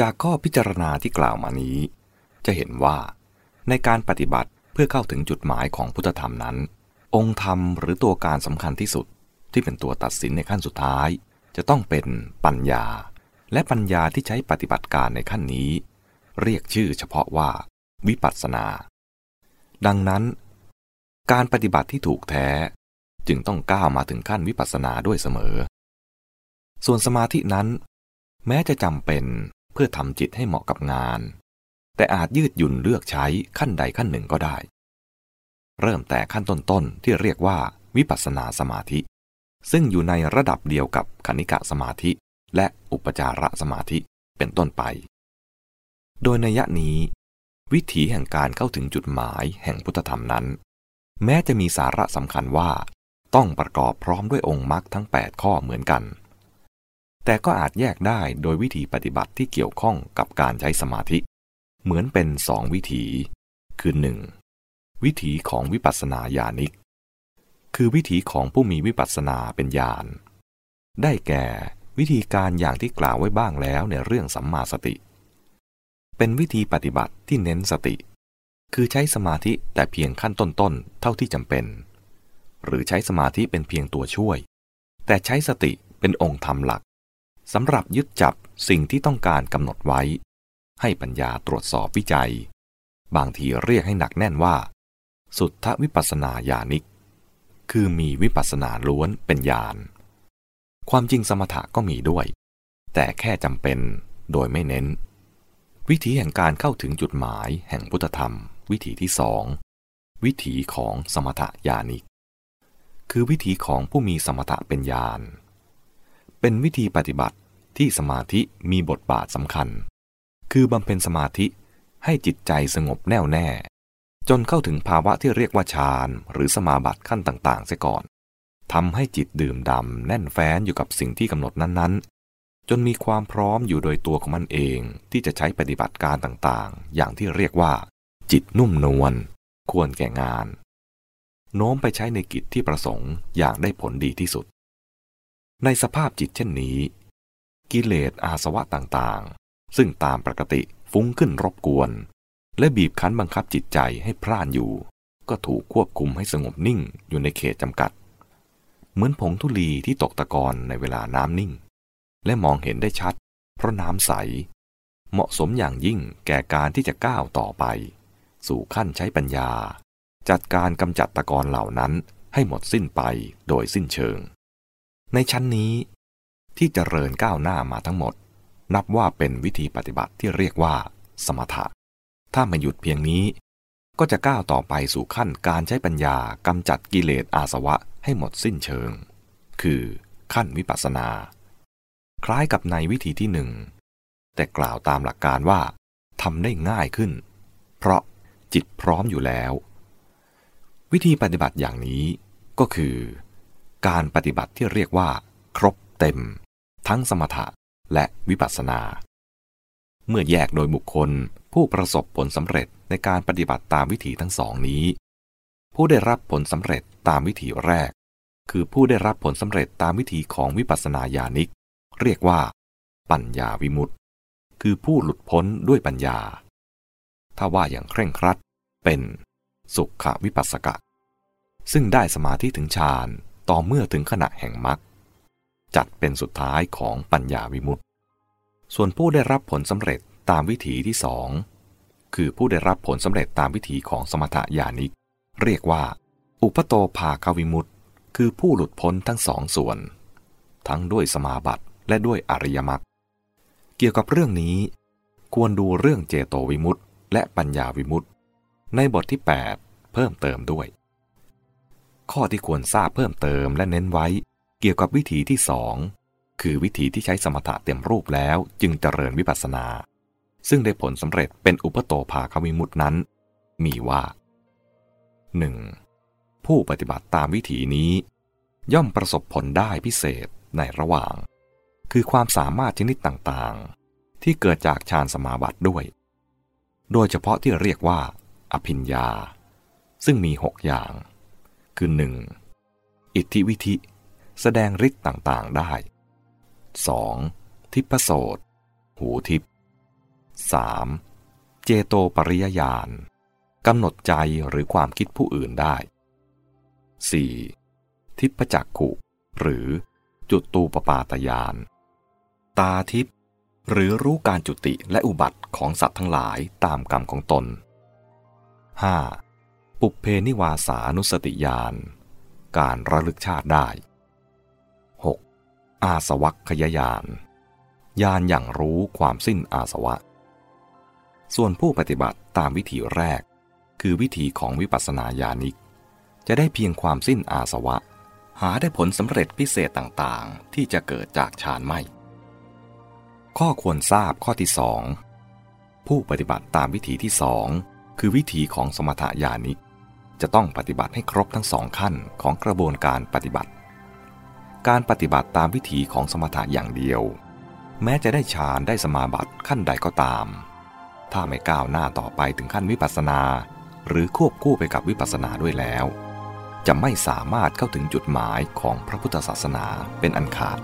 จากข้อพิจารณาที่กล่าวมานี้ จะเห็นว่า ในการปฏิบัติเพื่อเข้าถึงจุดหมายของพุทธธรรมนั้น องค์ธรรมหรือตัวการสำคัญที่สุด ที่เป็นตัวตัดสินในขั้นสุดท้าย จะต้องเป็นปัญญา และปัญญาที่ใช้ปฏิบัติการในขั้นนี้ เรียกชื่อเฉพาะว่า วิปัสสนา ดังนั้น การปฏิบัติที่ถูกแท้ จึงต้องก้าวมาถึงขั้นวิปัสสนาด้วยเสมอ ส่วนสมาธินั้น แม้จะจำเป็น เพื่อทำจิตให้เหมาะกับงาน แต่อาจยืดหยุ่นเลือกใช้ขั้นใดขั้นหนึ่งก็ได้ เริ่มแต่ขั้นต้นๆที่เรียกว่าวิปัสสนาสมาธิ ซึ่งอยู่ในระดับเดียวกับคณิกะสมาธิ และอุปจาระสมาธิเป็นต้นไป โดยในยะนี้ วิถีแห่งการเข้าถึงจุดหมายแห่งพุทธธรรมนั้น แม้จะมีสาระสำคัญว่า ต้องประกอบพร้อมด้วยองค์มรรคทั้ง 8 ข้อเหมือนกัน แต่ก็อาจแยกได้โดยวิธีปฏิบัติที่เกี่ยวข้องกับการใช้สมาธิ เหมือนเป็นสองวิถี คือ 1. วิถีของวิปัสสนาญาณิก คือวิถีของผู้มีวิปัสสนาเป็นญาณ ได้แก่วิธีการอย่างที่กล่าวไว้บ้างแล้วในเรื่องสัมมาสติ เป็นวิธีปฏิบัติที่เน้นสติ คือใช้สมาธิแต่เพียงขั้นต้นๆ เท่าที่จำเป็น หรือใช้สมาธิเป็นเพียงตัวช่วย แต่ใช้สติเป็นองค์ธรรมหลัก สำหรับยึดจับสิ่งที่ต้องการกำหนดไว้ ให้ปัญญาตรวจสอบวิจัย บางทีเรียกให้หนักแน่นว่า สุทธวิปัสนาญาณิก คือมีวิปัสนาล้วนเป็นญาณความจริงสมถะก็มีด้วย แต่แค่จำเป็นโดยไม่เน้น วิธีแห่งการเข้าถึงจุดหมายแห่งพุทธธรรม วิธีที่สอง วิถีของสมถะญาณิก คือวิถีของผู้มีสมถะเป็นญาณ เป็นวิธีปฏิบัติที่สมาธิมีบทบาทสำคัญ คือบำเพ็ญสมาธิให้จิตใจสงบแน่วแน่ จนเข้าถึงภาวะที่เรียกว่าฌานหรือสมาบัติขั้นต่างๆเสียก่อนทำให้จิตดื่มดำแน่นแฟ้นอยู่กับสิ่งที่กำหนดนั้นๆ จนมีความพร้อมอยู่โดยตัวของมันเองที่จะใช้ปฏิบัติการต่างๆ อย่างที่เรียกว่า จิตนุ่มนวลควรแก่งาน โน้มไปใช้ในกิจที่ประสงค์อย่างได้ผลดีที่สุด ในสภาพจิตเช่นนี้ กิเลสอาสวะต่างๆ ซึ่งตามปกติฟุ้งขึ้นรบกวน และบีบคั้นบังคับจิตใจให้พร่านอยู่ ก็ถูกควบคุมให้สงบนิ่งอยู่ในเขตจำกัด เหมือนผงทุลีที่ตกตะกอนในเวลาน้ำนิ่ง และมองเห็นได้ชัด เพราะน้ำใส เหมาะสมอย่างยิ่งแก่การที่จะก้าวต่อไป สู่ขั้นใช้ปัญญา จัดการกำจัดตะกอนเหล่านั้นให้หมดสิ้นไปโดยสิ้นเชิง ในชั้นนี้ ที่จเจริญก้าวหน้ามาทั้งหมด นับว่าเป็นวิธีปฏิบัติที่เรียกว่า สมถะ ถ้าม่หยุดเพียงนี้ ก็จะก้าวต่อไปสู่ขั้นการใช้ปัญญากำจัดกิเลสอาสวะให้หมดสิ้นเชิง คือขั้นวิปัสสนา คล้ายกับในวิธีที่หนึ่ง แต่กล่าวตามหลักการว่าทำได้ง่ายขึ้น เพราะจิตพร้อมอยู่แล้ว วิธีปฏิบัติอย่างนี้ก็คือ การปฏิบัติที่เรียกว่า ครบเต็ม ทั้งสมถะและวิปัสสนา เมื่อแยกโดยบุคคลผู้ประสบผลสำเร็จในการปฏิบัติตามวิธีทั้งสองนี้ ผู้ได้รับผลสำเร็จตามวิธีแรก คือผู้ได้รับผลสำเร็จตามวิธีของวิปัสสนาญาณิก เรียกว่า ปัญญาวิมุตติ คือผู้หลุดพ้นด้วยปัญญา ถ้าว่าอย่างเคร่งครัดเป็นสุขวิปัสสกะ ซึ่งได้สมาธิถึงฌาน ต่อเมื่อถึงขณะแห่งมรรคจัดเป็นสุดท้ายของปัญญาวิมุตติ ส่วนผู้ได้รับผลสำเร็จตามวิถีที่สองคือผู้ได้รับผลสำเร็จตามวิถีของสมถญาณิก เรียกว่า อุปโตภาคาวิมุตติ คือผู้หลุดพ้นทั้งสองส่วน ทั้งด้วยสมาบัติและด้วยอริยมรรคเกี่ยวกับเรื่องนี้ ควรดูเรื่องเจโตวิมุตติและปัญญาวิมุตติ ในบทที่ 8 เพิ่มเติมด้วย ข้อที่ควรทราบเพิ่มเติมและเน้นไว้ เกี่ยวกับวิธีที่สองคือวิธีที่ใช้สมถะเต็มรูปแล้วจึงเจริญวิปัสสนา ซึ่งได้ผลสำเร็จเป็นอุปโตภาควิมุตินั้น มีว่า 1. ผู้ปฏิบัติตามวิธีนี้ ย่อมประสบผลได้พิเศษในระหว่าง คือความสามารถชนิดต่างๆ ที่เกิดจากฌานสมาบัติด้วย โดยเฉพาะที่เรียกว่า อภิญญา ซึ่งมีหกอย่าง คือ 1. อิทธิวิธิ แสดงฤทธิ์ต่างๆได้ 2. ทิพโสตหูทิพ 3. เจโตปริยญาณกำหนดใจหรือความคิดผู้อื่นได้ 4. ทิพจักขุ หรือจุดตูปปาตยาน ตาทิพหรือรู้การจุติและอุบัติของสัตว์ทั้งหลายตามกรรมของตน 5. ปุเพนิวาสานุสติญาณ การระลึกชาติได้ 6. อาสวัคขยายานญาณอย่างรู้ความสิ้นอาสวะ ส่วนผู้ปฏิบัติตามวิธีแรก คือวิธีของวิปัสสนาญาณิก จะได้เพียงความสิ้นอาสวะ หาได้ผลสำเร็จพิเศษต่างๆ ที่จะเกิดจากฌานไม่ ข้อควรทราบข้อที่สองผู้ปฏิบัติตามวิธีที่สองคือวิธีของสมถะญาณิก จะต้องปฏิบัติให้ครบทั้งสองขั้นของกระบวนการปฏิบัติ การปฏิบัติตามวิธีของสมถะอย่างเดียว แม้จะได้ฌานได้สมาบัติขั้นใดก็ตาม ถ้าไม่ก้าวหน้าต่อไปถึงขั้นวิปัสสนา หรือควบคู่ไปกับวิปัสสนาด้วยแล้ว จะไม่สามารถเข้าถึงจุดหมายของพระพุทธศาสนาเป็นอันขาด